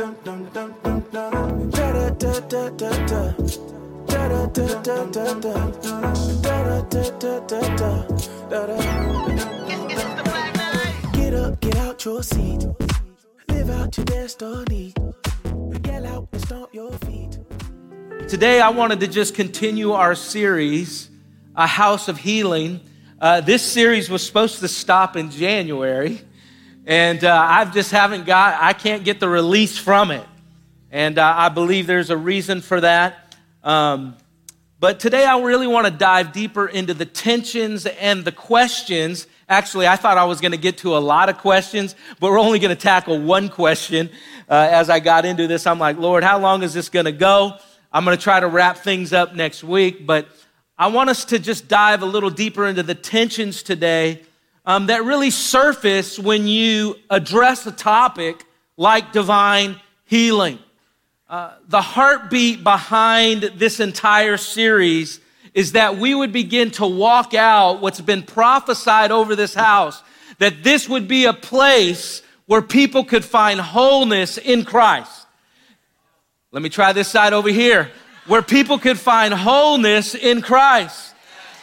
Get up, get out your seat. Live out your destiny. Get out and stomp your feet. Today, I wanted to just continue our series, A House of Healing. Uh, this series was supposed to stop in January, and uh, I just haven't got, I can't get the release from it. And uh, I believe there's a reason for that. Um, but today, I really want to dive deeper into the tensions and the questions. Actually, I thought I was going to get to a lot of questions, but we're only going to tackle one question. Uh, as I got into this, I'm like, Lord, how long is this going to go? I'm going to try to wrap things up next week, but I want us to just dive a little deeper into the tensions today um, that really surface when you address a topic like divine healing. Uh, the heartbeat behind this entire series is that we would begin to walk out what's been prophesied over this house, that this would be a place where people could find wholeness in Christ. Let me try this side over here, where people could find wholeness in Christ.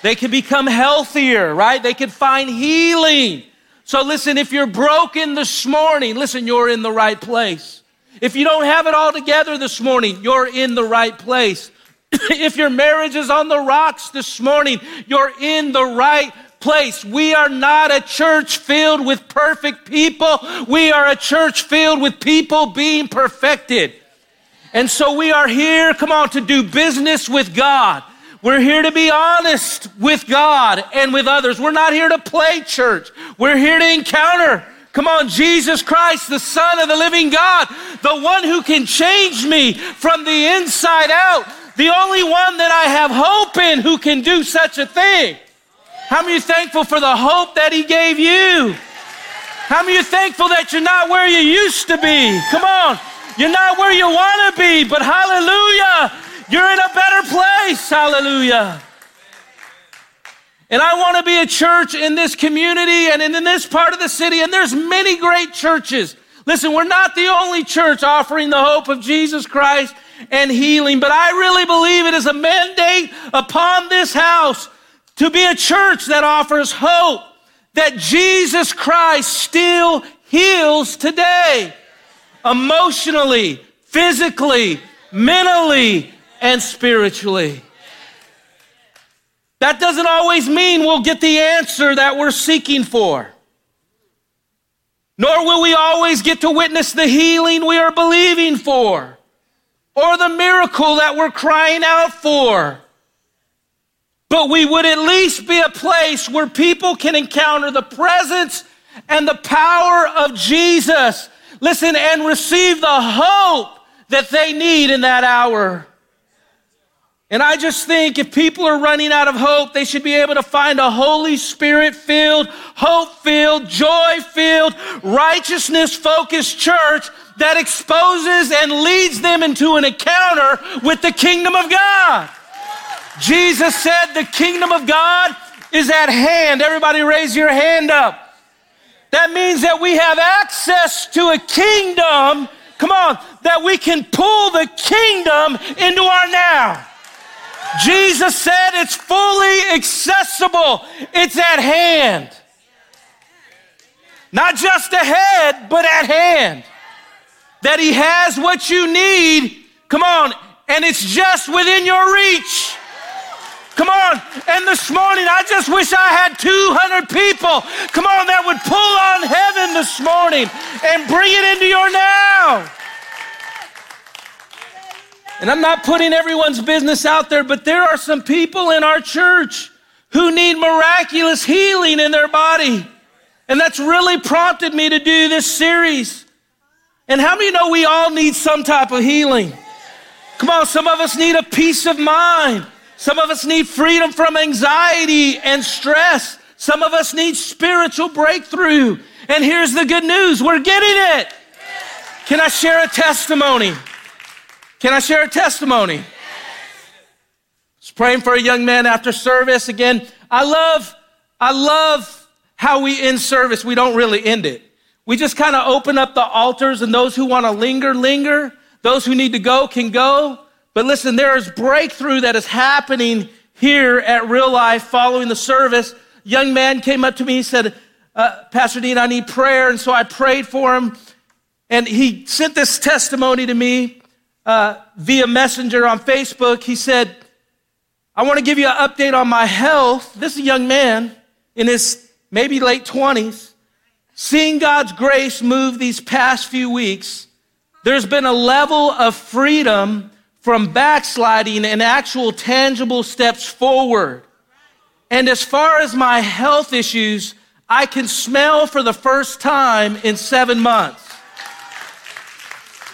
They can become healthier, right? They can find healing. So listen, if you're broken this morning, listen, you're in the right place. If you don't have it all together this morning, you're in the right place. if your marriage is on the rocks this morning, you're in the right place. We are not a church filled with perfect people. We are a church filled with people being perfected. And so we are here, come on, to do business with God. We're here to be honest with God and with others. We're not here to play church. We're here to encounter Come on, Jesus Christ, the Son of the living God, the one who can change me from the inside out, the only one that I have hope in who can do such a thing. How many are thankful for the hope that He gave you? How many are thankful that you're not where you used to be? Come on, you're not where you want to be, but hallelujah, you're in a better place. Hallelujah. And I want to be a church in this community and in this part of the city. And there's many great churches. Listen, we're not the only church offering the hope of Jesus Christ and healing, but I really believe it is a mandate upon this house to be a church that offers hope that Jesus Christ still heals today, emotionally, physically, mentally, and spiritually. That doesn't always mean we'll get the answer that we're seeking for. Nor will we always get to witness the healing we are believing for or the miracle that we're crying out for. But we would at least be a place where people can encounter the presence and the power of Jesus. Listen, and receive the hope that they need in that hour. And I just think if people are running out of hope, they should be able to find a Holy Spirit filled, hope filled, joy filled, righteousness focused church that exposes and leads them into an encounter with the kingdom of God. Jesus said the kingdom of God is at hand. Everybody raise your hand up. That means that we have access to a kingdom, come on, that we can pull the kingdom into our now. Jesus said it's fully accessible, it's at hand. Not just ahead, but at hand. That He has what you need, come on, and it's just within your reach. Come on. And this morning, I just wish I had 200 people, come on, that would pull on heaven this morning and bring it into your now. And I'm not putting everyone's business out there, but there are some people in our church who need miraculous healing in their body. And that's really prompted me to do this series. And how many know we all need some type of healing? Come on, some of us need a peace of mind. Some of us need freedom from anxiety and stress. Some of us need spiritual breakthrough. And here's the good news we're getting it. Can I share a testimony? Can I share a testimony? Yes. Praying for a young man after service. Again, I love, I love how we end service. We don't really end it. we just kind of open up the altars and those who want to linger, linger. Those who need to go can go. But listen, there is breakthrough that is happening here at real life following the service. Young man came up to me, he said, uh, Pastor Dean, I need prayer. And so I prayed for him. And he sent this testimony to me uh, via messenger on Facebook. He said, I want to give you an update on my health. This is a young man in his maybe late 20s. Seeing God's grace move these past few weeks, there's been a level of freedom from backsliding and actual tangible steps forward. And as far as my health issues, I can smell for the first time in seven months.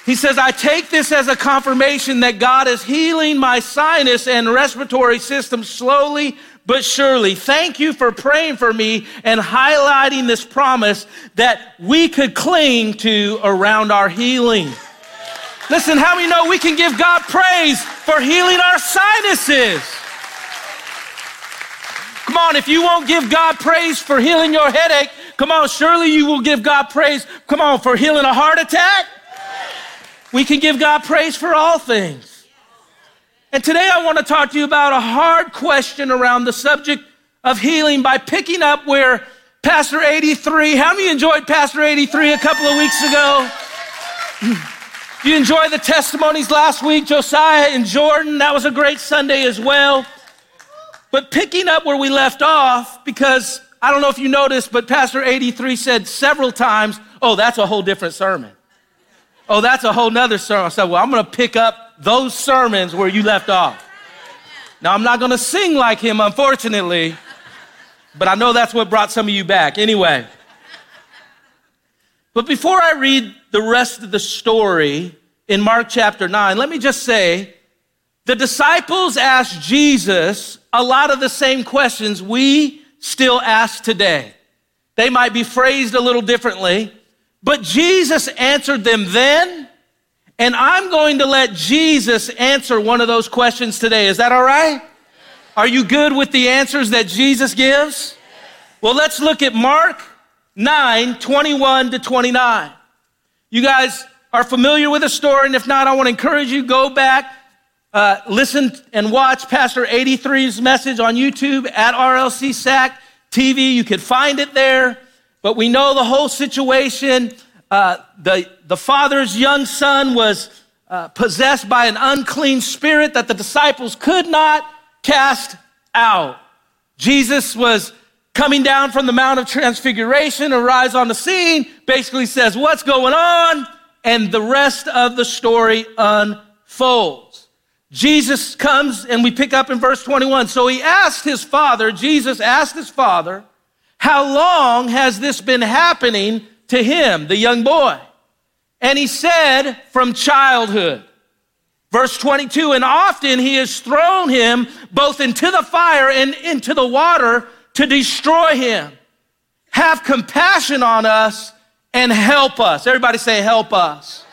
He says, I take this as a confirmation that God is healing my sinus and respiratory system slowly but surely. Thank you for praying for me and highlighting this promise that we could cling to around our healing. Listen, how many know we can give God praise for healing our sinuses? Come on, if you won't give God praise for healing your headache, come on, surely you will give God praise, come on, for healing a heart attack. We can give God praise for all things. And today I want to talk to you about a hard question around the subject of healing by picking up where Pastor 83, how many enjoyed Pastor 83 a couple of weeks ago? You enjoyed the testimonies last week, Josiah and Jordan. That was a great Sunday as well. But picking up where we left off, because I don't know if you noticed, but Pastor 83 said several times, oh, that's a whole different sermon. Oh, that's a whole nother sermon. I said, well, I'm going to pick up those sermons where you left off. Now, I'm not going to sing like him, unfortunately, but I know that's what brought some of you back. Anyway. But before I read the rest of the story in Mark chapter 9, let me just say the disciples asked Jesus a lot of the same questions we still ask today. They might be phrased a little differently, but Jesus answered them then, and I'm going to let Jesus answer one of those questions today. Is that all right? Are you good with the answers that Jesus gives? Well, let's look at Mark 9 21 to 29. You guys are familiar with the story, and if not, I want to encourage you go back, uh, listen and watch Pastor 83's message on YouTube at RLC SAC TV. You can find it there, but we know the whole situation. Uh, the, the father's young son was uh, possessed by an unclean spirit that the disciples could not cast out. Jesus was coming down from the Mount of Transfiguration, arrives on the scene, basically says, What's going on? And the rest of the story unfolds. Jesus comes, and we pick up in verse 21. So he asked his father, Jesus asked his father, How long has this been happening to him, the young boy? And he said, From childhood. Verse 22, and often he has thrown him both into the fire and into the water to destroy him. Have compassion on us and help us. Everybody say, help us.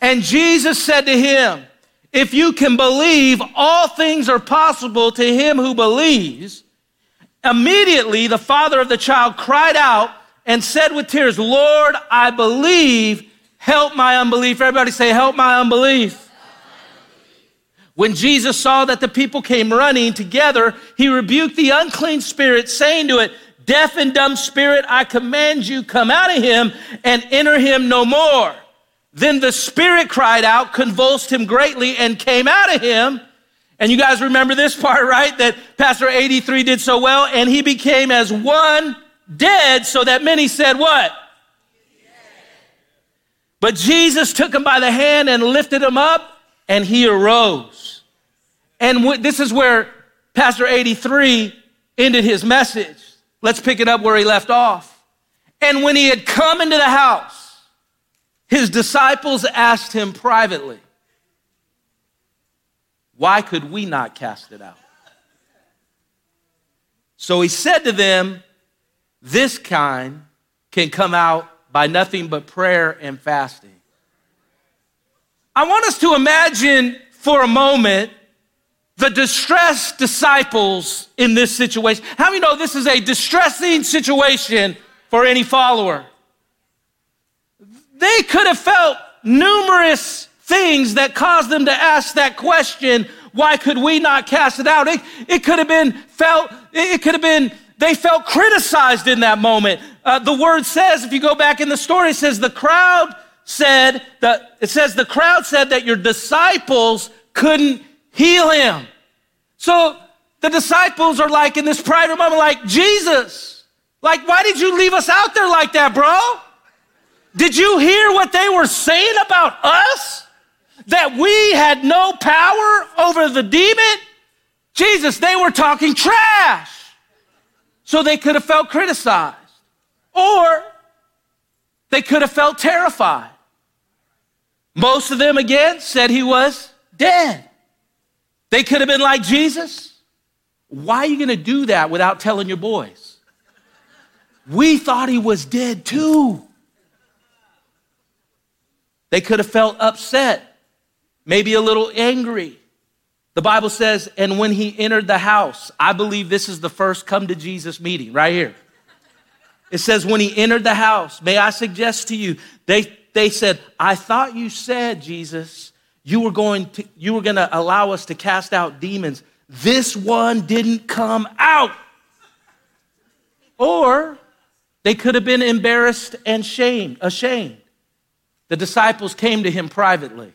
And Jesus said to him, If you can believe, all things are possible to him who believes. Immediately, the father of the child cried out and said with tears, Lord, I believe, help my unbelief. Everybody say, help my unbelief. When Jesus saw that the people came running together, he rebuked the unclean spirit, saying to it, Deaf and dumb spirit, I command you, come out of him and enter him no more. Then the spirit cried out, convulsed him greatly, and came out of him. And you guys remember this part, right? That Pastor 83 did so well, and he became as one dead, so that many said, What? But Jesus took him by the hand and lifted him up and he arose. And w- this is where Pastor 83 ended his message. Let's pick it up where he left off. And when he had come into the house, his disciples asked him privately, Why could we not cast it out? So he said to them, This kind can come out by nothing but prayer and fasting. I want us to imagine for a moment the distressed disciples in this situation. How many know this is a distressing situation for any follower? they could have felt numerous things that caused them to ask that question why could we not cast it out? It, it could have been felt, it could have been, they felt criticized in that moment. Uh, the word says, if you go back in the story, it says the crowd said that, it says the crowd said that your disciples couldn't heal him. So the disciples are like in this private moment, like, Jesus, like, why did you leave us out there like that, bro? Did you hear what they were saying about us? That we had no power over the demon? Jesus, they were talking trash. So they could have felt criticized. Or they could have felt terrified. Most of them, again, said he was dead. They could have been like Jesus. Why are you going to do that without telling your boys? We thought he was dead too. They could have felt upset, maybe a little angry. The Bible says, and when he entered the house, I believe this is the first come to Jesus meeting right here. It says, when he entered the house, may I suggest to you, they, they said, I thought you said, Jesus, you were going to, you were going to allow us to cast out demons. This one didn't come out. Or they could have been embarrassed and shamed, ashamed. The disciples came to him privately.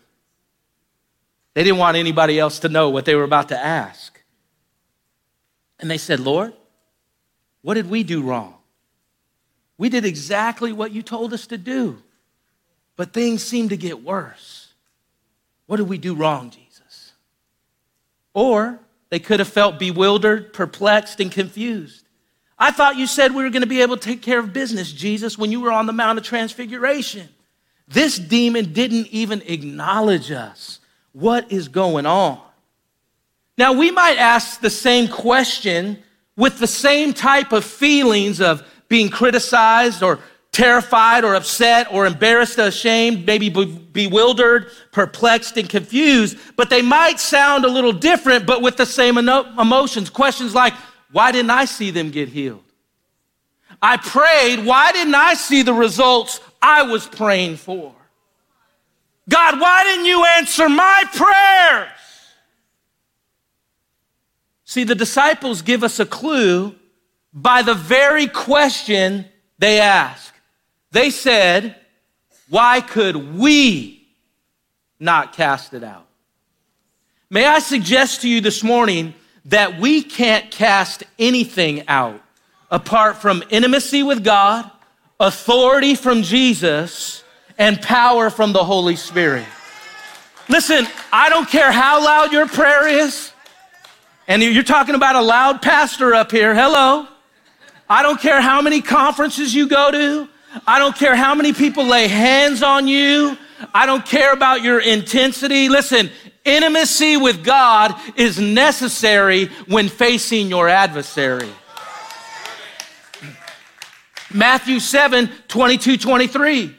They didn't want anybody else to know what they were about to ask. And they said, Lord, what did we do wrong? We did exactly what you told us to do, but things seem to get worse. What did we do wrong, Jesus? Or they could have felt bewildered, perplexed, and confused. I thought you said we were going to be able to take care of business, Jesus, when you were on the Mount of Transfiguration. This demon didn't even acknowledge us. What is going on? Now, we might ask the same question with the same type of feelings of being criticized or terrified or upset or embarrassed or ashamed, maybe bewildered, perplexed, and confused, but they might sound a little different, but with the same emotions. Questions like, why didn't I see them get healed? I prayed, why didn't I see the results I was praying for? God, why didn't you answer my prayers? See, the disciples give us a clue by the very question they ask. They said, Why could we not cast it out? May I suggest to you this morning that we can't cast anything out apart from intimacy with God, authority from Jesus, and power from the Holy Spirit. Listen, I don't care how loud your prayer is, and you're talking about a loud pastor up here. Hello. I don't care how many conferences you go to. I don't care how many people lay hands on you. I don't care about your intensity. Listen, intimacy with God is necessary when facing your adversary. Matthew 7 22 23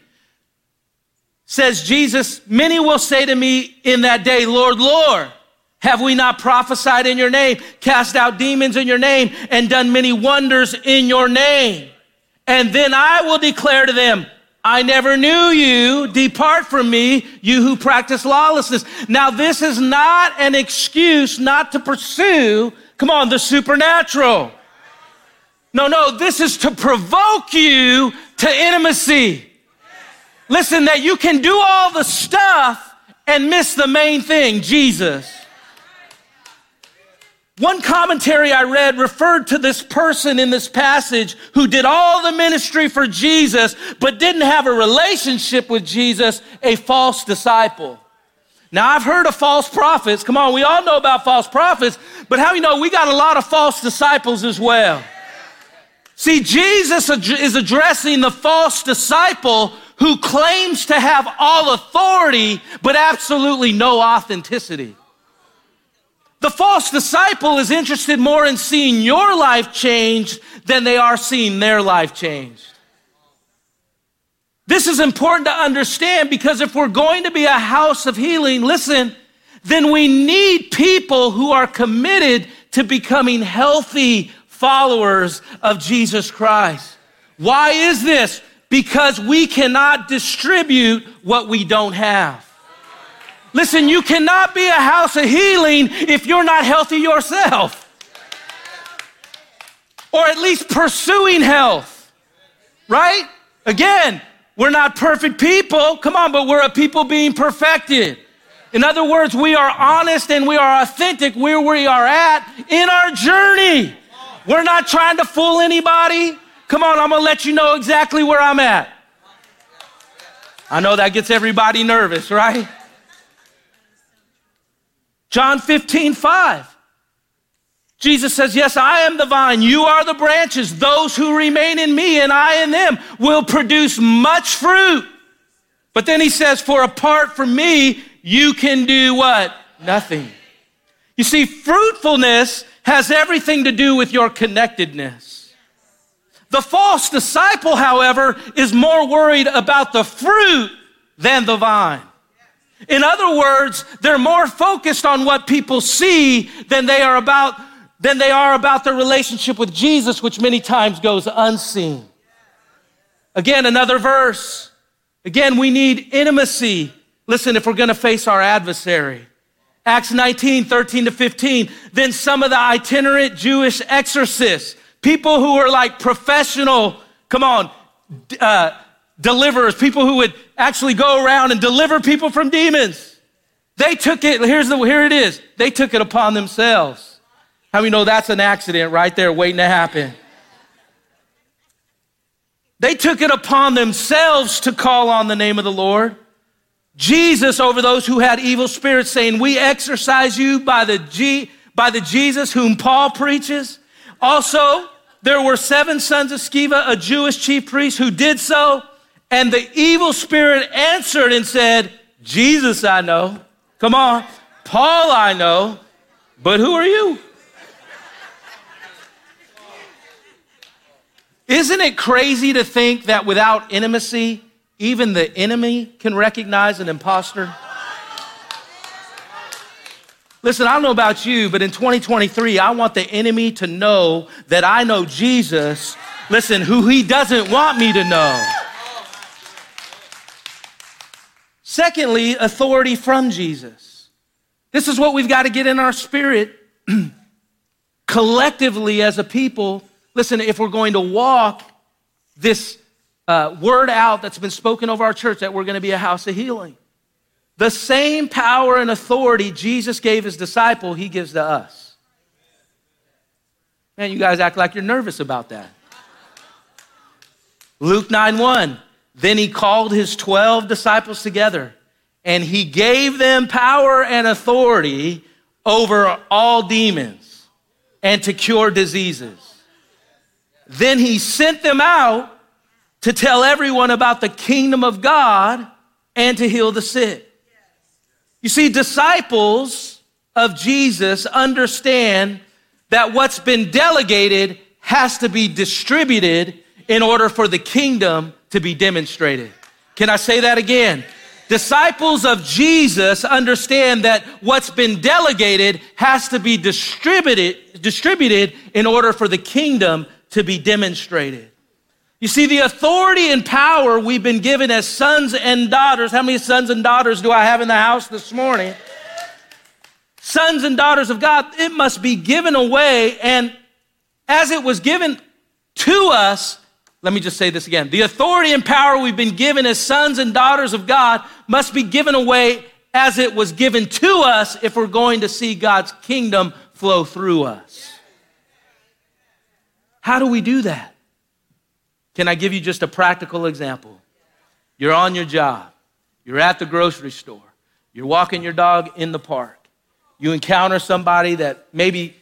says, Jesus, many will say to me in that day, Lord, Lord, have we not prophesied in your name, cast out demons in your name, and done many wonders in your name? And then I will declare to them, I never knew you. Depart from me, you who practice lawlessness. Now, this is not an excuse not to pursue, come on, the supernatural. No, no, this is to provoke you to intimacy. Listen, that you can do all the stuff and miss the main thing, Jesus. One commentary I read referred to this person in this passage who did all the ministry for Jesus, but didn't have a relationship with Jesus, a false disciple. Now, I've heard of false prophets. Come on, we all know about false prophets, but how you know we got a lot of false disciples as well? See, Jesus is addressing the false disciple who claims to have all authority, but absolutely no authenticity. The false disciple is interested more in seeing your life changed than they are seeing their life changed. This is important to understand because if we're going to be a house of healing, listen, then we need people who are committed to becoming healthy followers of Jesus Christ. Why is this? Because we cannot distribute what we don't have. Listen, you cannot be a house of healing if you're not healthy yourself. Or at least pursuing health, right? Again, we're not perfect people. Come on, but we're a people being perfected. In other words, we are honest and we are authentic where we are at in our journey. We're not trying to fool anybody. Come on, I'm gonna let you know exactly where I'm at. I know that gets everybody nervous, right? John 15, 5. Jesus says, Yes, I am the vine, you are the branches. Those who remain in me and I in them will produce much fruit. But then he says, For apart from me, you can do what? Nothing. You see, fruitfulness has everything to do with your connectedness. The false disciple, however, is more worried about the fruit than the vine. In other words, they're more focused on what people see than they are about than they are about their relationship with Jesus, which many times goes unseen. Again, another verse. Again, we need intimacy Listen, if we're going to face our adversary, Acts 19, 13 to 15, then some of the itinerant Jewish exorcists, people who were like professional, come on, uh, deliverers, people who would actually go around and deliver people from demons. They took it, here's the, here it is. They took it upon themselves. How many know that's an accident right there waiting to happen? They took it upon themselves to call on the name of the Lord. Jesus over those who had evil spirits, saying, We exorcise you by the, G, by the Jesus whom Paul preaches. Also, there were seven sons of Sceva, a Jewish chief priest, who did so. And the evil spirit answered and said, Jesus I know. Come on. Paul I know. But who are you? Isn't it crazy to think that without intimacy, even the enemy can recognize an impostor. Listen, I don't know about you, but in 2023, I want the enemy to know that I know Jesus, listen, who he doesn't want me to know. Secondly, authority from Jesus. This is what we've got to get in our spirit collectively as a people. Listen, if we're going to walk this uh, word out that's been spoken over our church that we're going to be a house of healing. The same power and authority Jesus gave his disciple, he gives to us. Man, you guys act like you're nervous about that. Luke 9 1. Then he called his 12 disciples together and he gave them power and authority over all demons and to cure diseases. Then he sent them out to tell everyone about the kingdom of God and to heal the sick. You see, disciples of Jesus understand that what's been delegated has to be distributed in order for the kingdom to be demonstrated. Can I say that again? Disciples of Jesus understand that what's been delegated has to be distributed, distributed in order for the kingdom to be demonstrated. You see, the authority and power we've been given as sons and daughters. How many sons and daughters do I have in the house this morning? Sons and daughters of God, it must be given away. And as it was given to us, let me just say this again. The authority and power we've been given as sons and daughters of God must be given away as it was given to us if we're going to see God's kingdom flow through us. How do we do that? Can I give you just a practical example? You're on your job, you're at the grocery store, you're walking your dog in the park, you encounter somebody that maybe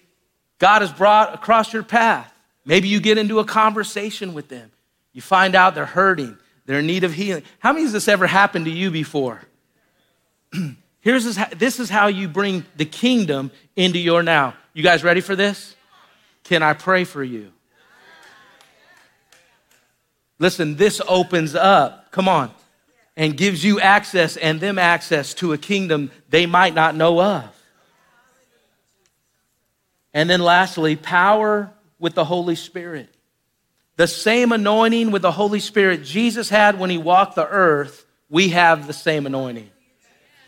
God has brought across your path. Maybe you get into a conversation with them. You find out they're hurting, they're in need of healing. How many has this ever happened to you before? Here's this, this is how you bring the kingdom into your now. You guys ready for this? Can I pray for you? Listen, this opens up, come on, and gives you access and them access to a kingdom they might not know of. And then lastly, power with the Holy Spirit. the same anointing with the Holy Spirit Jesus had when he walked the earth, we have the same anointing.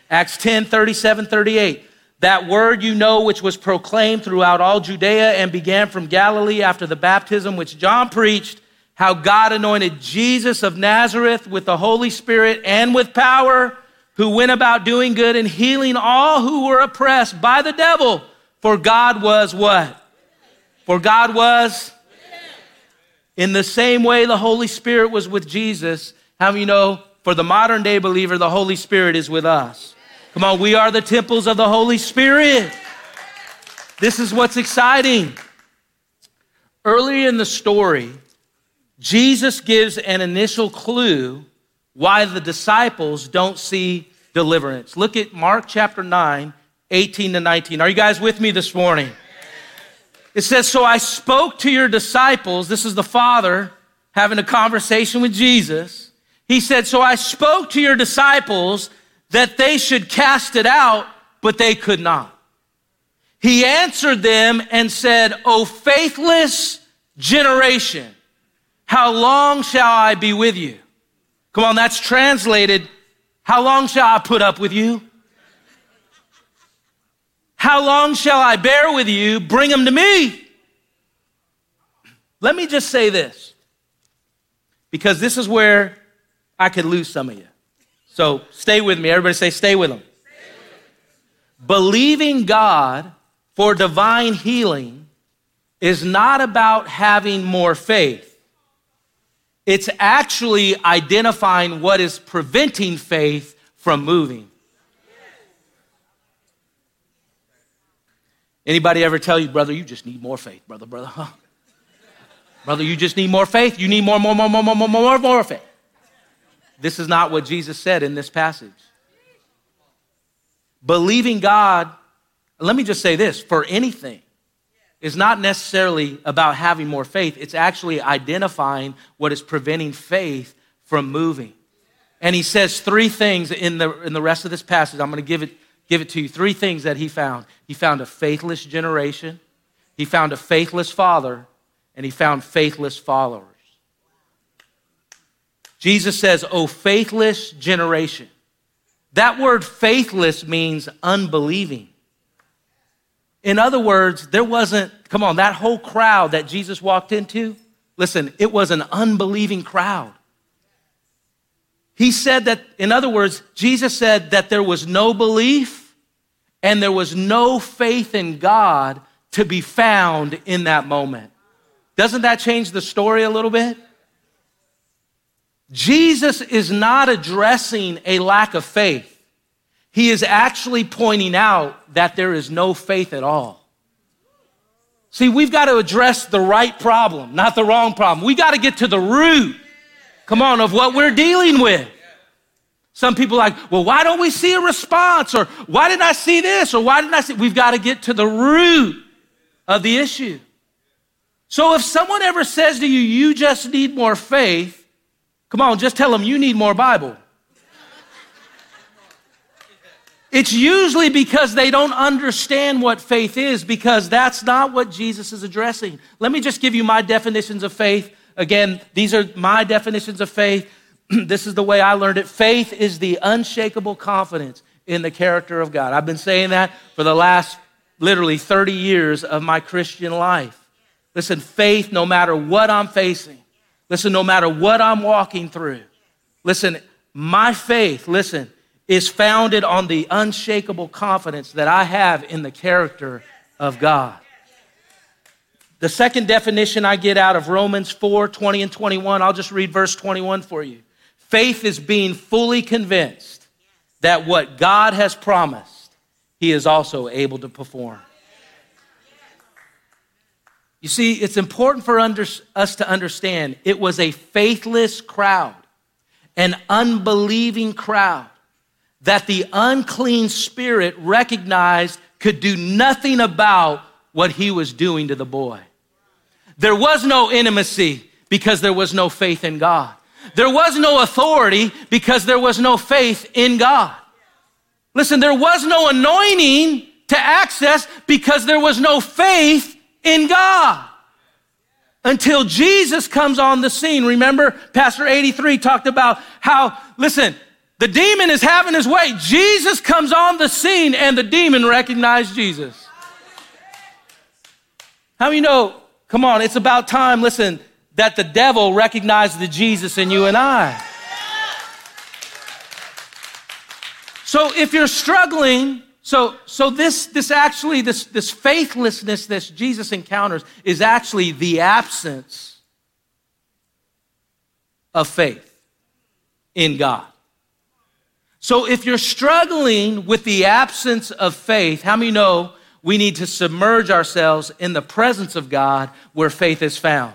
Acts 10 37, 38. That word you know, which was proclaimed throughout all Judea and began from Galilee after the baptism which John preached, how God anointed Jesus of Nazareth with the Holy Spirit and with power, who went about doing good and healing all who were oppressed by the devil. For God was what? For God was in the same way the Holy Spirit was with Jesus, how you know, for the modern day believer, the Holy Spirit is with us. Come on, we are the temples of the Holy Spirit. This is what's exciting. Earlier in the story, Jesus gives an initial clue why the disciples don't see deliverance. Look at Mark chapter 9, 18 to 19. Are you guys with me this morning? It says, So I spoke to your disciples. This is the Father having a conversation with Jesus. He said, So I spoke to your disciples that they should cast it out, but they could not. He answered them and said, O faithless generation, how long shall I be with you? Come on, that's translated, How long shall I put up with you? How long shall I bear with you? Bring them to me. Let me just say this, because this is where I could lose some of you. So stay with me. Everybody say, stay with them. Believing God for divine healing is not about having more faith. It's actually identifying what is preventing faith from moving. Anybody ever tell you, brother, you just need more faith, brother, brother, huh? brother, you just need more faith. You need more, more, more, more, more, more, more, more faith. This is not what Jesus said in this passage. Believing God, let me just say this for anything, is not necessarily about having more faith. It's actually identifying what is preventing faith from moving. And he says three things in the, in the rest of this passage. I'm going to give it give it to you three things that he found. He found a faithless generation, he found a faithless father, and he found faithless followers. Jesus says, Oh, faithless generation. That word faithless means unbelieving. In other words, there wasn't, come on, that whole crowd that Jesus walked into, listen, it was an unbelieving crowd. He said that, in other words, Jesus said that there was no belief and there was no faith in God to be found in that moment. Doesn't that change the story a little bit? Jesus is not addressing a lack of faith. He is actually pointing out that there is no faith at all. See, we've got to address the right problem, not the wrong problem. We got to get to the root, come on, of what we're dealing with. Some people like, well, why don't we see a response? Or why didn't I see this? Or why didn't I see? We've got to get to the root of the issue. So if someone ever says to you, you just need more faith, come on, just tell them you need more Bible. It's usually because they don't understand what faith is, because that's not what Jesus is addressing. Let me just give you my definitions of faith. Again, these are my definitions of faith. this is the way I learned it. Faith is the unshakable confidence in the character of God. I've been saying that for the last literally 30 years of my Christian life. Listen, faith, no matter what I'm facing, listen, no matter what I'm walking through, listen, my faith, listen, is founded on the unshakable confidence that I have in the character of God. The second definition I get out of Romans 4 20 and 21, I'll just read verse 21 for you. Faith is being fully convinced that what God has promised, He is also able to perform. You see, it's important for under, us to understand it was a faithless crowd, an unbelieving crowd that the unclean spirit recognized could do nothing about what he was doing to the boy. There was no intimacy because there was no faith in God. There was no authority because there was no faith in God. Listen, there was no anointing to access because there was no faith in God. until Jesus comes on the scene. Remember, Pastor 83 talked about how, listen, the demon is having his way. Jesus comes on the scene and the demon recognized Jesus. How many know, come on, it's about time, listen, that the devil recognized the Jesus in you and I. So if you're struggling, so, so this, this actually, this, this faithlessness that Jesus encounters is actually the absence of faith in God. So if you're struggling with the absence of faith, how many know we need to submerge ourselves in the presence of God where faith is found?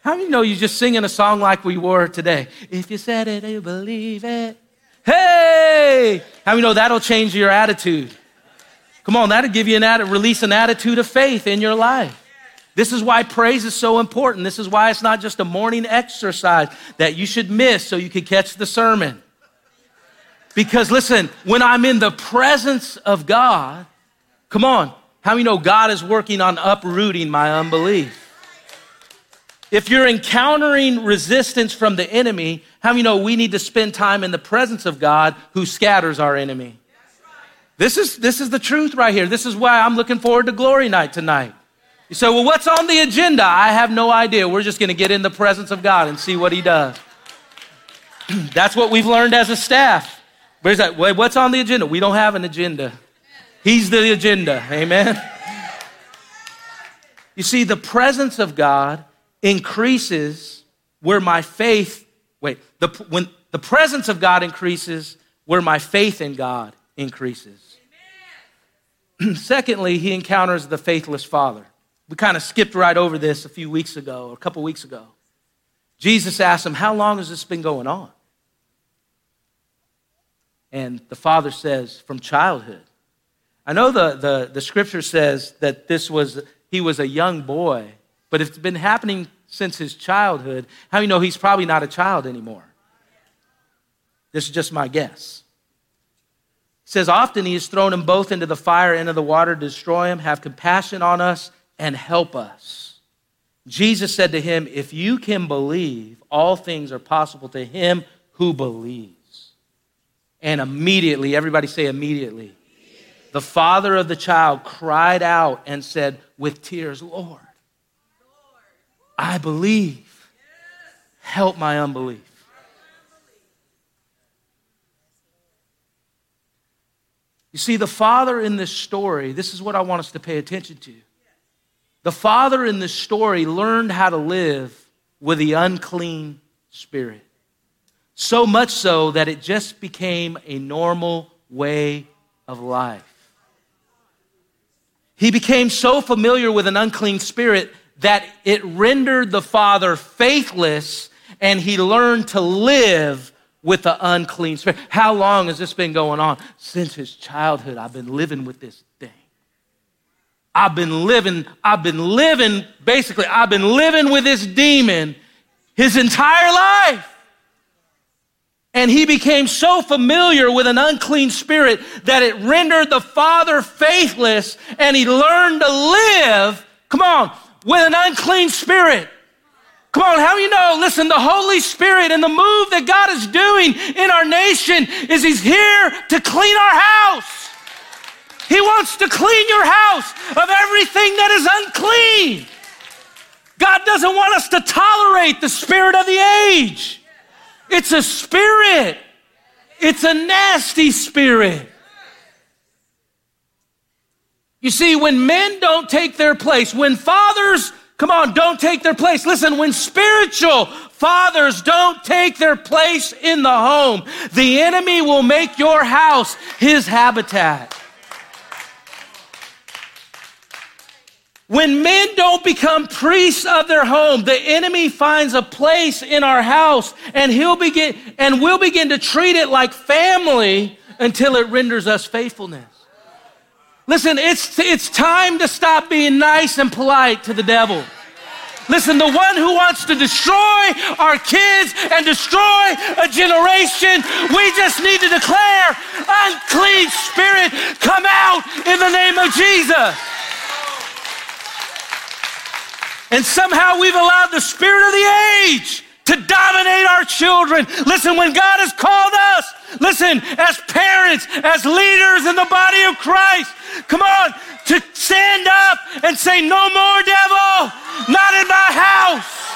How many know you're just singing a song like we were today? If you said it, you believe it. Hey! How many know that'll change your attitude? Come on, that'll give you an attitude, release an attitude of faith in your life. This is why praise is so important. This is why it's not just a morning exercise that you should miss so you can catch the sermon. Because listen, when I'm in the presence of God, come on, how many know God is working on uprooting my unbelief? If you're encountering resistance from the enemy, how many know we need to spend time in the presence of God who scatters our enemy? This is, this is the truth right here. This is why I'm looking forward to Glory Night tonight. You say, well, what's on the agenda? I have no idea. We're just going to get in the presence of God and see what He does. That's what we've learned as a staff. Where's that? What's on the agenda? We don't have an agenda. He's the agenda. Amen. You see, the presence of God increases where my faith, wait, the, when the presence of God increases where my faith in God increases. Secondly, he encounters the faithless father. We kind of skipped right over this a few weeks ago, a couple weeks ago. Jesus asked him, How long has this been going on? And the father says, From childhood. I know the, the, the scripture says that this was, he was a young boy, but it's been happening since his childhood. How you know he's probably not a child anymore? This is just my guess. It says, Often he has thrown them both into the fire into the water to destroy them. Have compassion on us and help us. Jesus said to him, If you can believe, all things are possible to him who believes. And immediately, everybody say immediately, the father of the child cried out and said with tears, Lord, I believe. Help my unbelief. You see, the father in this story, this is what I want us to pay attention to. The father in this story learned how to live with the unclean spirit. So much so that it just became a normal way of life. He became so familiar with an unclean spirit that it rendered the father faithless and he learned to live with the unclean spirit. How long has this been going on? Since his childhood, I've been living with this thing. I've been living, I've been living, basically, I've been living with this demon his entire life. And he became so familiar with an unclean spirit that it rendered the father faithless and he learned to live, come on, with an unclean spirit. Come on, how you know? Listen, the Holy Spirit and the move that God is doing in our nation is He's here to clean our house. He wants to clean your house of everything that is unclean. God doesn't want us to tolerate the spirit of the age. It's a spirit, it's a nasty spirit. You see, when men don't take their place, when fathers, come on, don't take their place. Listen, when spiritual fathers don't take their place in the home, the enemy will make your house his habitat. When men don't become priests of their home, the enemy finds a place in our house and he'll begin and we'll begin to treat it like family until it renders us faithfulness. Listen, it's, it's time to stop being nice and polite to the devil. Listen, the one who wants to destroy our kids and destroy a generation, we just need to declare unclean spirit, come out in the name of Jesus. And somehow we've allowed the spirit of the age to dominate our children. Listen, when God has called us, listen, as parents, as leaders in the body of Christ, come on, to stand up and say, No more, devil, not in my house.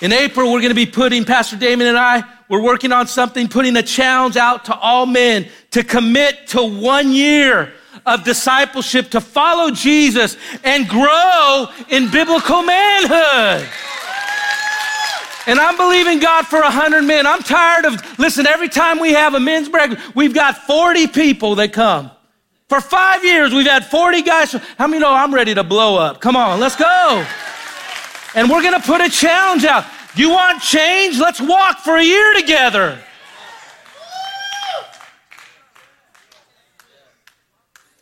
In April, we're going to be putting, Pastor Damon and I, we're working on something, putting a challenge out to all men to commit to one year of discipleship to follow Jesus and grow in biblical manhood. And I'm believing God for 100 men. I'm tired of, listen, every time we have a men's break, we've got 40 people that come. For five years, we've had 40 guys. How many know I'm ready to blow up? Come on, let's go. And we're to put a challenge out. You want change? Let's walk for a year together.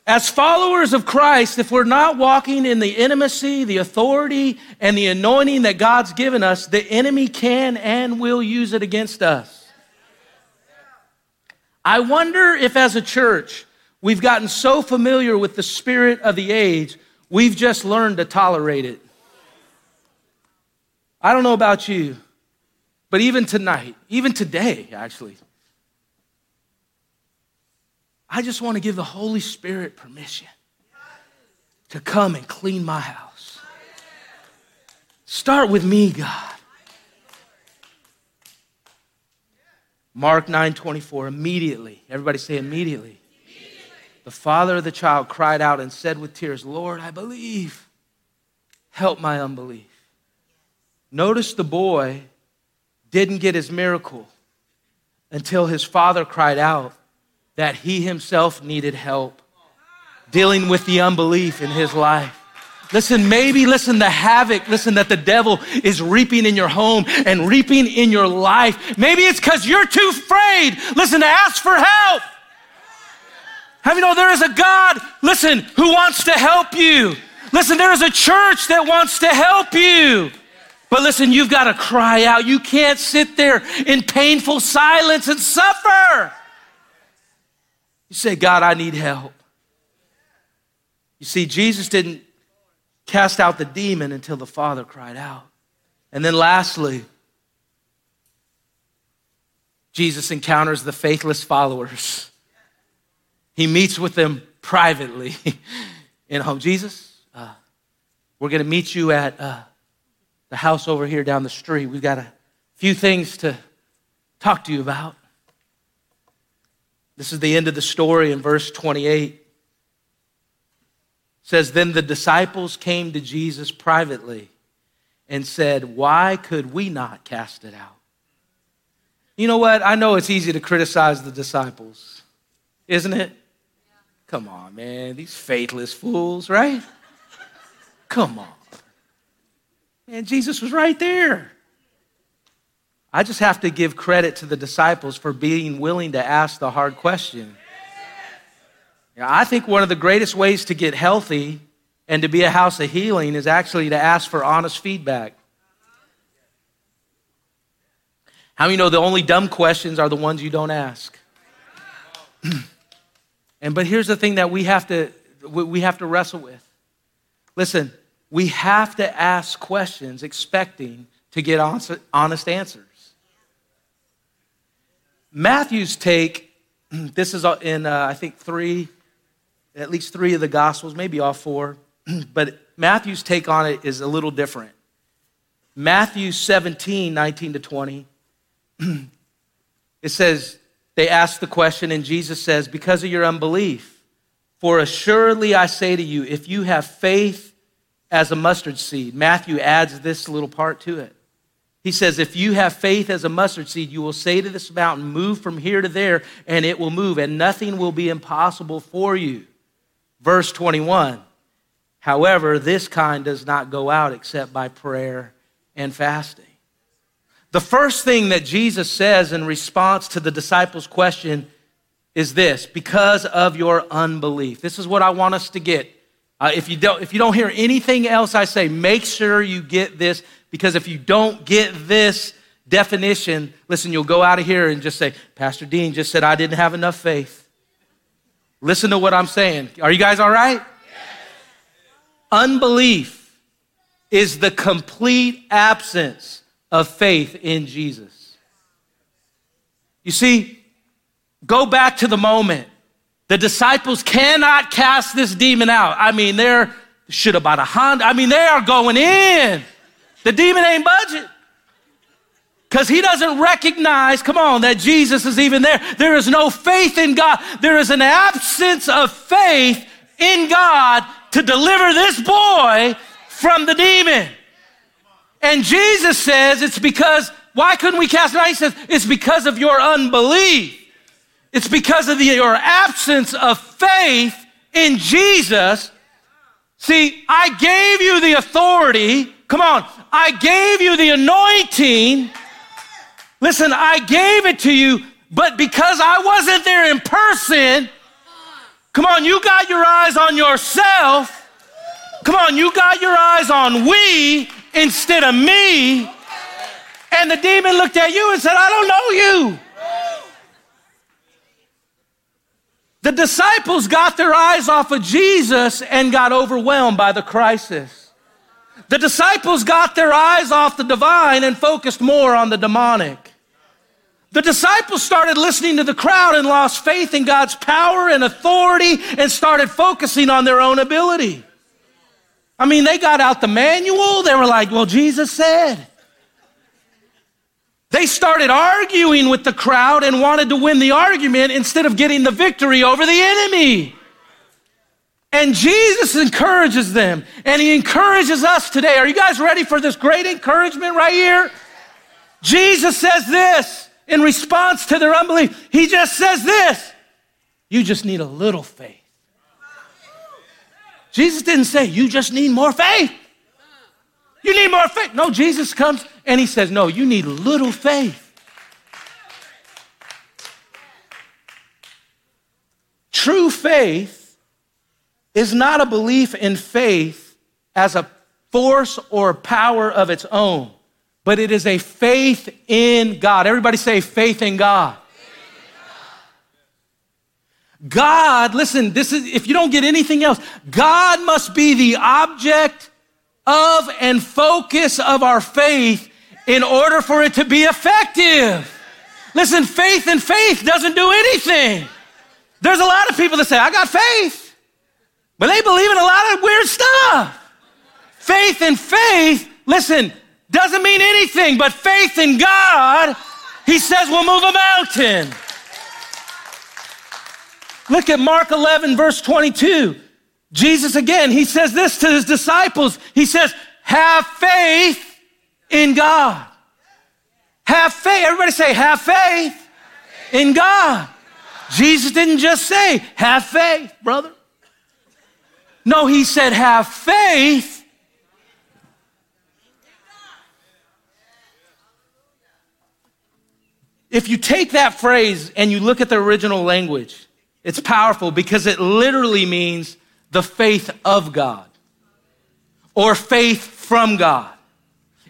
As followers of Christ, if we're not walking in the intimacy, the authority, and the anointing that God's given us, the enemy can and will use it against us. I wonder if, as a church, we've gotten so familiar with the spirit of the age, we've just learned to tolerate it. I don't know about you, but even tonight, even today, actually, I just want to give the Holy Spirit permission to come and clean my house. Start with me, God. Mark 9:24 immediately. Everybody say immediately. immediately. The father of the child cried out and said with tears, "Lord, I believe. Help my unbelief." Notice the boy didn't get his miracle until his father cried out that he himself needed help dealing with the unbelief in his life. Listen, maybe listen, the havoc, listen, that the devil is reaping in your home and reaping in your life. Maybe it's because you're too afraid, listen, to ask for help. Have you know there is a God, listen, who wants to help you? Listen, there is a church that wants to help you. But listen, you've got to cry out. You can't sit there in painful silence and suffer. You say, God, I need help. You see, Jesus didn't cast out the demon until the Father cried out. And then lastly, Jesus encounters the faithless followers. He meets with them privately in home. Jesus, uh, we're going to meet you at uh, the house over here down the street. We've got a few things to talk to you about. This is the end of the story in verse 28. It says, Then the disciples came to Jesus privately and said, Why could we not cast it out? You know what? I know it's easy to criticize the disciples, isn't it? Come on, man. These faithless fools, right? Come on. And Jesus was right there. I just have to give credit to the disciples for being willing to ask the hard question. I think one of the greatest ways to get healthy and to be a house of healing is actually to ask for honest feedback. How many know the only dumb questions are the ones you don't ask? and but here's the thing that we have to we have to wrestle with. Listen, we have to ask questions expecting to get honest answers. Matthew's take, this is in, uh, I think, three, at least three of the Gospels, maybe all four, but Matthew's take on it is a little different. Matthew 17, 19 to 20, it says, they ask the question, and Jesus says, Because of your unbelief, for assuredly I say to you, if you have faith as a mustard seed, Matthew adds this little part to it. He says, If you have faith as a mustard seed, you will say to this mountain, Move from here to there, and it will move, and nothing will be impossible for you. Verse 21 However, this kind does not go out except by prayer and fasting. The first thing that Jesus says in response to the disciples' question is this because of your unbelief. This is what I want us to get. Uh, if, you don't, if you don't hear anything else I say, make sure you get this because if you don't get this definition, listen, you'll go out of here and just say, Pastor Dean just said I didn't have enough faith. Listen to what I'm saying. Are you guys all right? Unbelief is the complete absence of faith in Jesus. You see, go back to the moment. The disciples cannot cast this demon out. I mean, they're should have bought a Honda. I mean, they are going in. The demon ain't budget. Because he doesn't recognize, come on, that Jesus is even there. There is no faith in God. There is an absence of faith in God to deliver this boy from the demon. And Jesus says it's because, why couldn't we cast him out? He says, it's because of your unbelief. It's because of the, your absence of faith in Jesus. See, I gave you the authority. Come on. I gave you the anointing. Listen, I gave it to you, but because I wasn't there in person, come on, you got your eyes on yourself. Come on, you got your eyes on we instead of me. And the demon looked at you and said, I don't know you. The disciples got their eyes off of Jesus and got overwhelmed by the crisis. The disciples got their eyes off the divine and focused more on the demonic. The disciples started listening to the crowd and lost faith in God's power and authority and started focusing on their own ability. I mean, they got out the manual. They were like, well, Jesus said. They started arguing with the crowd and wanted to win the argument instead of getting the victory over the enemy. And Jesus encourages them, and he encourages us today. Are you guys ready for this great encouragement right here? Jesus says this in response to their unbelief. He just says this You just need a little faith. Jesus didn't say, You just need more faith. You need more faith. No, Jesus comes and he says, No, you need little faith. True faith is not a belief in faith as a force or power of its own, but it is a faith in God. Everybody say faith in God. God, listen, this is if you don't get anything else, God must be the object of and focus of our faith in order for it to be effective. Listen, faith and faith doesn't do anything. There's a lot of people that say, I got faith. But they believe in a lot of weird stuff. Faith and faith, listen, doesn't mean anything, but faith in God, he says, will move a mountain. Look at Mark 11, verse 22. Jesus again, he says this to his disciples. He says, Have faith in God. Have faith. Everybody say, Have faith in God. Jesus didn't just say, Have faith, brother. No, he said, have faith. If you take that phrase and you look at the original language, it's powerful because it literally means the faith of God or faith from God.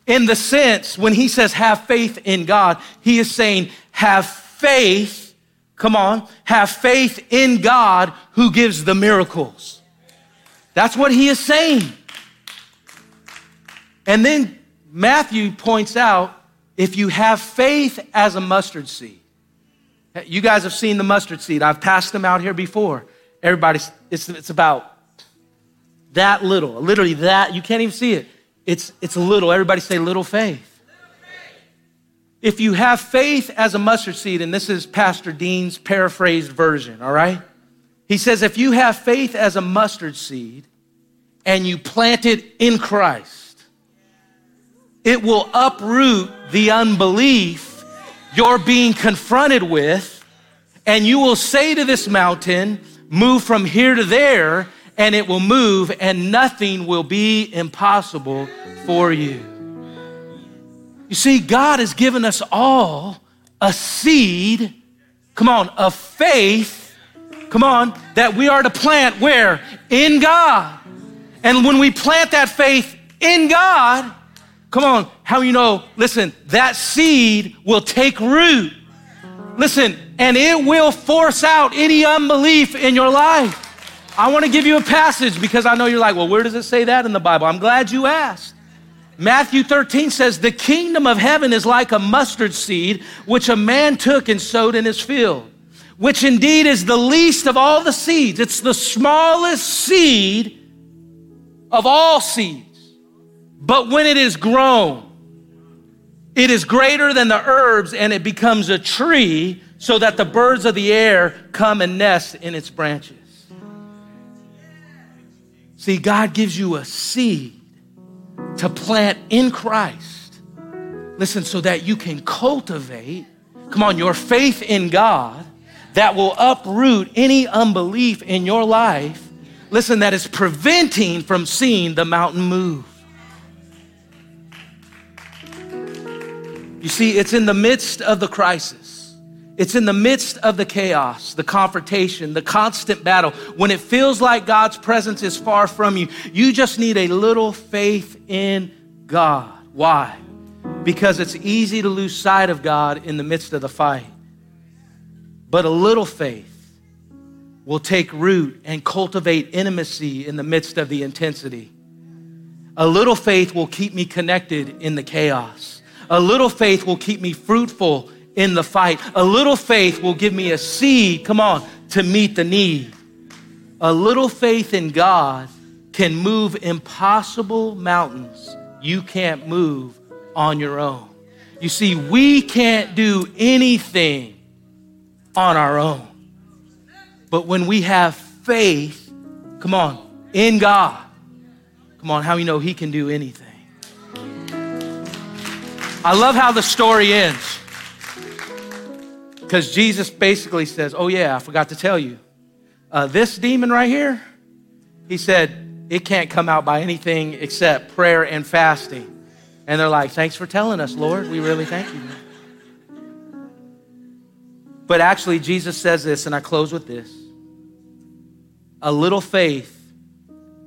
In the sense, when he says have faith in God, he is saying have faith, come on, have faith in God who gives the miracles. That's what he is saying. And then Matthew points out if you have faith as a mustard seed, you guys have seen the mustard seed. I've passed them out here before. Everybody, it's, it's about that little, literally that. You can't even see it. It's, it's little. Everybody say little faith. If you have faith as a mustard seed, and this is Pastor Dean's paraphrased version, all right? He says, if you have faith as a mustard seed and you plant it in Christ, it will uproot the unbelief you're being confronted with, and you will say to this mountain, Move from here to there, and it will move, and nothing will be impossible for you. You see, God has given us all a seed, come on, of faith come on, that we are to plant where? In God. And when we plant that faith in God, come on, how you know, listen, that seed will take root. Listen, and it will force out any unbelief in your life. I want to give you a passage because I know you're like, well, where does it say that in the Bible? I'm glad you asked. Matthew 13 says, The kingdom of heaven is like a mustard seed, which a man took and sowed in his field, which indeed is the least of all the seeds. It's the smallest seed of all seeds. But when it is grown, it is greater than the herbs and it becomes a tree so that the birds of the air come and nest in its branches. See, God gives you a seed to plant in Christ. Listen, so that you can cultivate, come on, your faith in God that will uproot any unbelief in your life. Listen, that is preventing from seeing the mountain move. You see, it's in the midst of the crisis. It's in the midst of the chaos, the confrontation, the constant battle. When it feels like God's presence is far from you, you just need a little faith in God. Why? Because it's easy to lose sight of God in the midst of the fight. But a little faith will take root and cultivate intimacy in the midst of the intensity. A little faith will keep me connected in the chaos. A little faith will keep me fruitful in the fight. A little faith will give me a seed, come on, to meet the need. A little faith in God can move impossible mountains you can't move on your own. You see, we can't do anything on our own. But when we have faith, come on, in God, come on, how you know He can do anything? I love how the story ends. Because Jesus basically says, Oh, yeah, I forgot to tell you. Uh, this demon right here, he said, it can't come out by anything except prayer and fasting. And they're like, Thanks for telling us, Lord. We really thank you. But actually, Jesus says this, and I close with this a little faith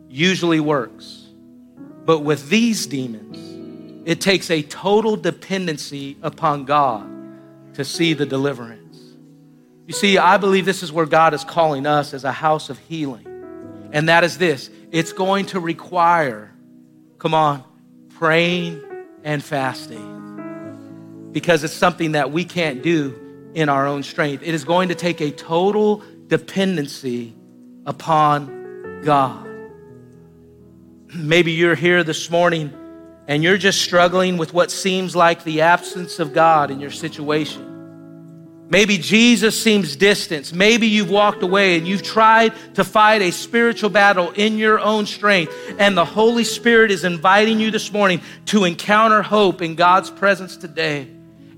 usually works. But with these demons, it takes a total dependency upon God to see the deliverance. You see, I believe this is where God is calling us as a house of healing. And that is this it's going to require, come on, praying and fasting. Because it's something that we can't do in our own strength. It is going to take a total dependency upon God. Maybe you're here this morning and you're just struggling with what seems like the absence of God in your situation. Maybe Jesus seems distant. Maybe you've walked away and you've tried to fight a spiritual battle in your own strength. And the Holy Spirit is inviting you this morning to encounter hope in God's presence today.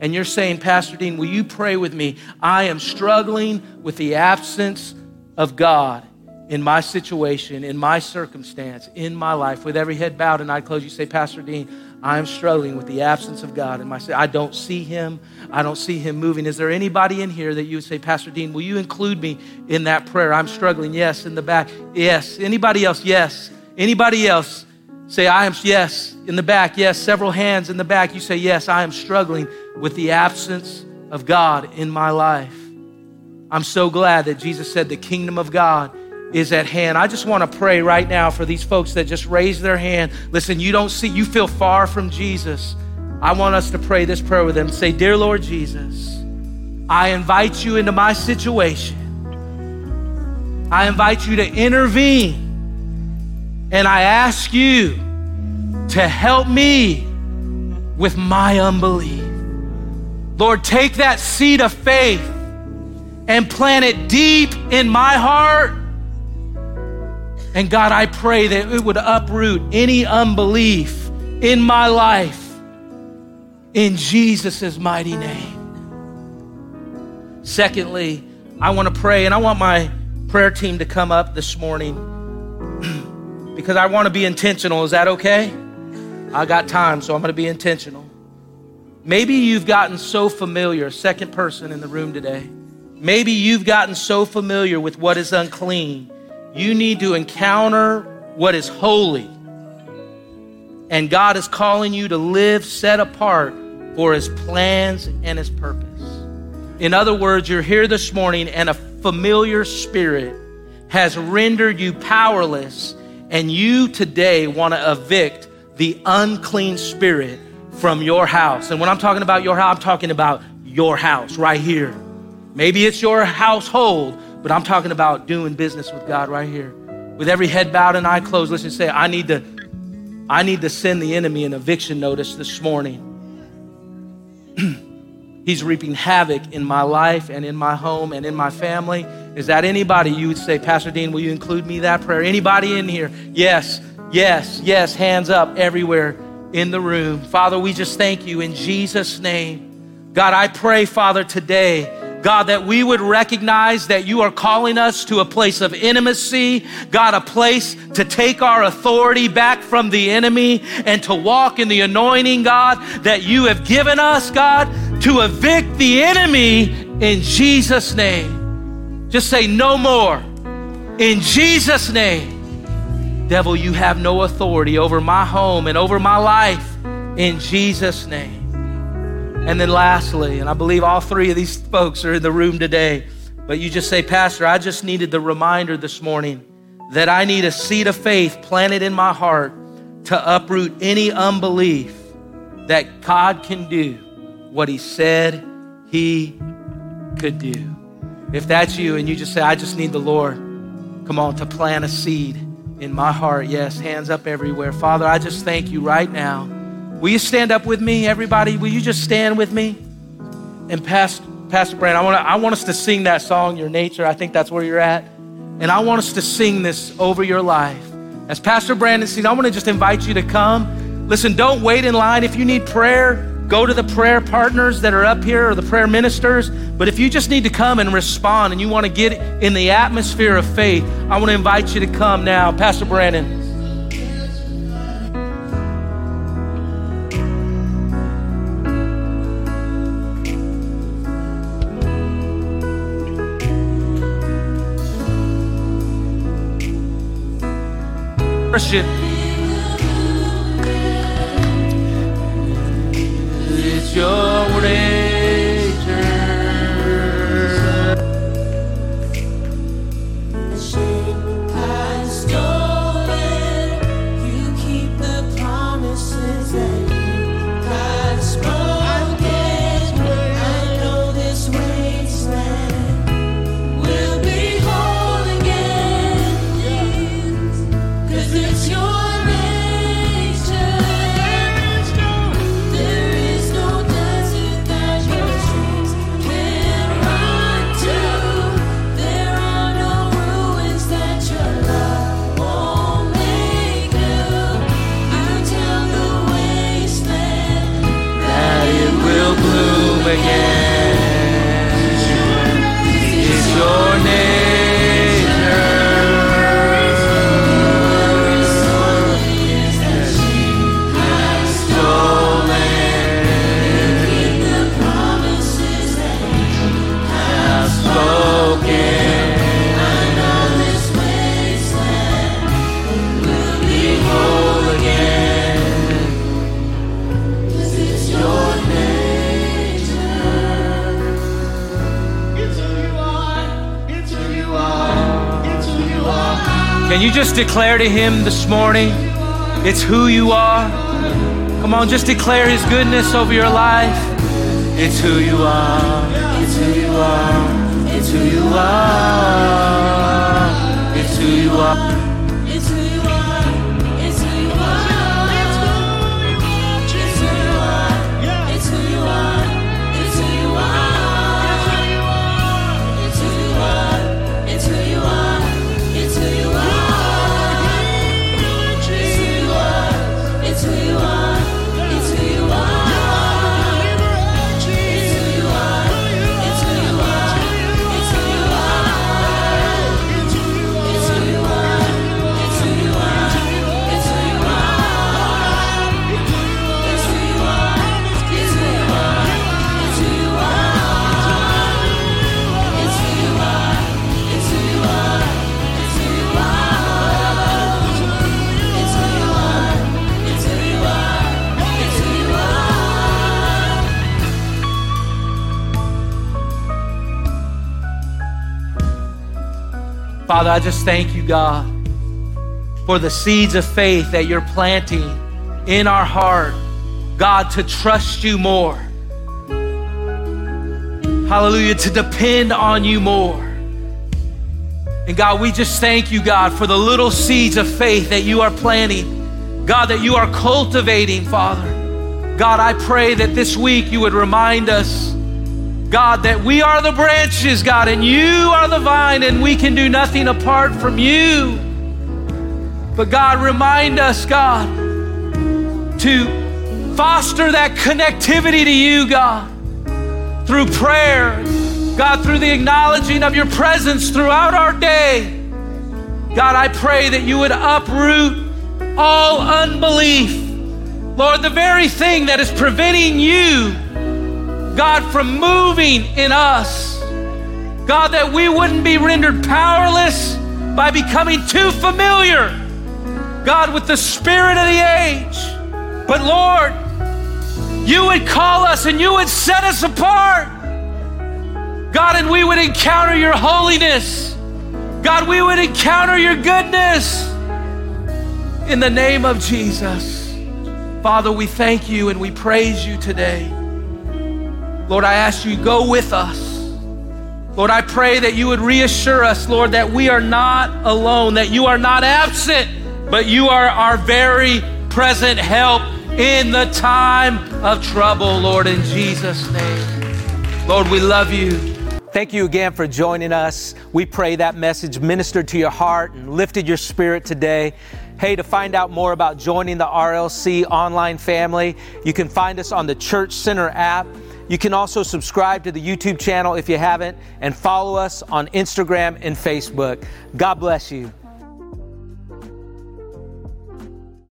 And you're saying, Pastor Dean, will you pray with me? I am struggling with the absence of God in my situation, in my circumstance, in my life, with every head bowed and eye closed, you say, Pastor Dean, I am struggling with the absence of God in my I don't see him. I don't see him moving. Is there anybody in here that you would say, Pastor Dean, will you include me in that prayer? I'm struggling. Yes. In the back. Yes. Anybody else? Yes. Anybody else? Say, I am, yes. In the back. Yes. Several hands in the back. You say, yes, I am struggling with the absence of God in my life. I'm so glad that Jesus said the kingdom of God is at hand. I just want to pray right now for these folks that just raised their hand. Listen, you don't see, you feel far from Jesus. I want us to pray this prayer with them. Say, Dear Lord Jesus, I invite you into my situation. I invite you to intervene. And I ask you to help me with my unbelief. Lord, take that seed of faith and plant it deep in my heart and God, I pray that it would uproot any unbelief in my life in Jesus' mighty name. Secondly, I want to pray, and I want my prayer team to come up this morning because I want to be intentional. Is that okay? I got time, so I'm going to be intentional. Maybe you've gotten so familiar, second person in the room today. Maybe you've gotten so familiar with what is unclean you need to encounter what is holy. And God is calling you to live set apart for His plans and His purpose. In other words, you're here this morning and a familiar spirit has rendered you powerless, and you today want to evict the unclean spirit from your house. And when I'm talking about your house, I'm talking about your house right here. Maybe it's your household, but I'm talking about doing business with God right here. With every head bowed and eye closed, listen, say, I need to, I need to send the enemy an eviction notice this morning. He's reaping havoc in my life and in my home and in my family. Is that anybody you would say, Pastor Dean, will you include me that prayer? Anybody in here? Yes, yes, yes. Hands up everywhere in the room. Father, we just thank you in Jesus' name. God, I pray, Father, today God, that we would recognize that you are calling us to a place of intimacy, God, a place to take our authority back from the enemy and to walk in the anointing, God, that you have given us, God, to evict the enemy in Jesus' name. Just say, no more. In Jesus' name. Devil, you have no authority over my home and over my life. In Jesus' name. And then lastly, and I believe all three of these folks are in the room today, but you just say, Pastor, I just needed the reminder this morning that I need a seed of faith planted in my heart to uproot any unbelief that God can do what He said He could do. If that's you and you just say, I just need the Lord, come on, to plant a seed in my heart. Yes, hands up everywhere. Father, I just thank you right now Will you stand up with me, everybody? Will you just stand with me? And Pastor, Pastor Brand, I want, I want us to sing that song, Your Nature. I think that's where you're at. And I want us to sing this over your life. As Pastor Brandon sings, I want to just invite you to come. Listen, don't wait in line. If you need prayer, go to the prayer partners that are up here or the prayer ministers. But if you just need to come and respond and you want to get in the atmosphere of faith, I want to invite you to come now. Pastor Brandon. Christian. Your you just declare to him this morning, it's who you are? Come on, just declare his goodness over your life. It's who you are. It's who you are. It's who you are. It's who you are. Father, I just thank you, God, for the seeds of faith that you're planting in our heart, God, to trust you more. Hallelujah, to depend on you more. And God, we just thank you, God, for the little seeds of faith that you are planting. God, that you are cultivating, Father. God, I pray that this week you would remind us, God, that we are the branches, God, and you are the vine, and we can do nothing apart from you. But God, remind us, God, to foster that connectivity to you, God, through prayer, God, through the acknowledging of your presence throughout our day. God, I pray that you would uproot all unbelief. Lord, the very thing that is preventing you, God, from moving in us. God, that we wouldn't be rendered powerless by becoming too familiar, God, with the spirit of the age. But Lord, you would call us and you would set us apart. God, and we would encounter your holiness. God, we would encounter your goodness in the name of Jesus. Father, we thank you and we praise you today. Lord, I ask you, go with us. Lord, I pray that you would reassure us, Lord, that we are not alone, that you are not absent, but you are our very present help in the time of trouble, Lord, in Jesus' name. Lord, we love you. Thank you again for joining us. We pray that message ministered to your heart and lifted your spirit today. Hey, to find out more about joining the RLC online family, you can find us on the Church Center app. You can also subscribe to the YouTube channel if you haven't, and follow us on Instagram and Facebook. God bless you.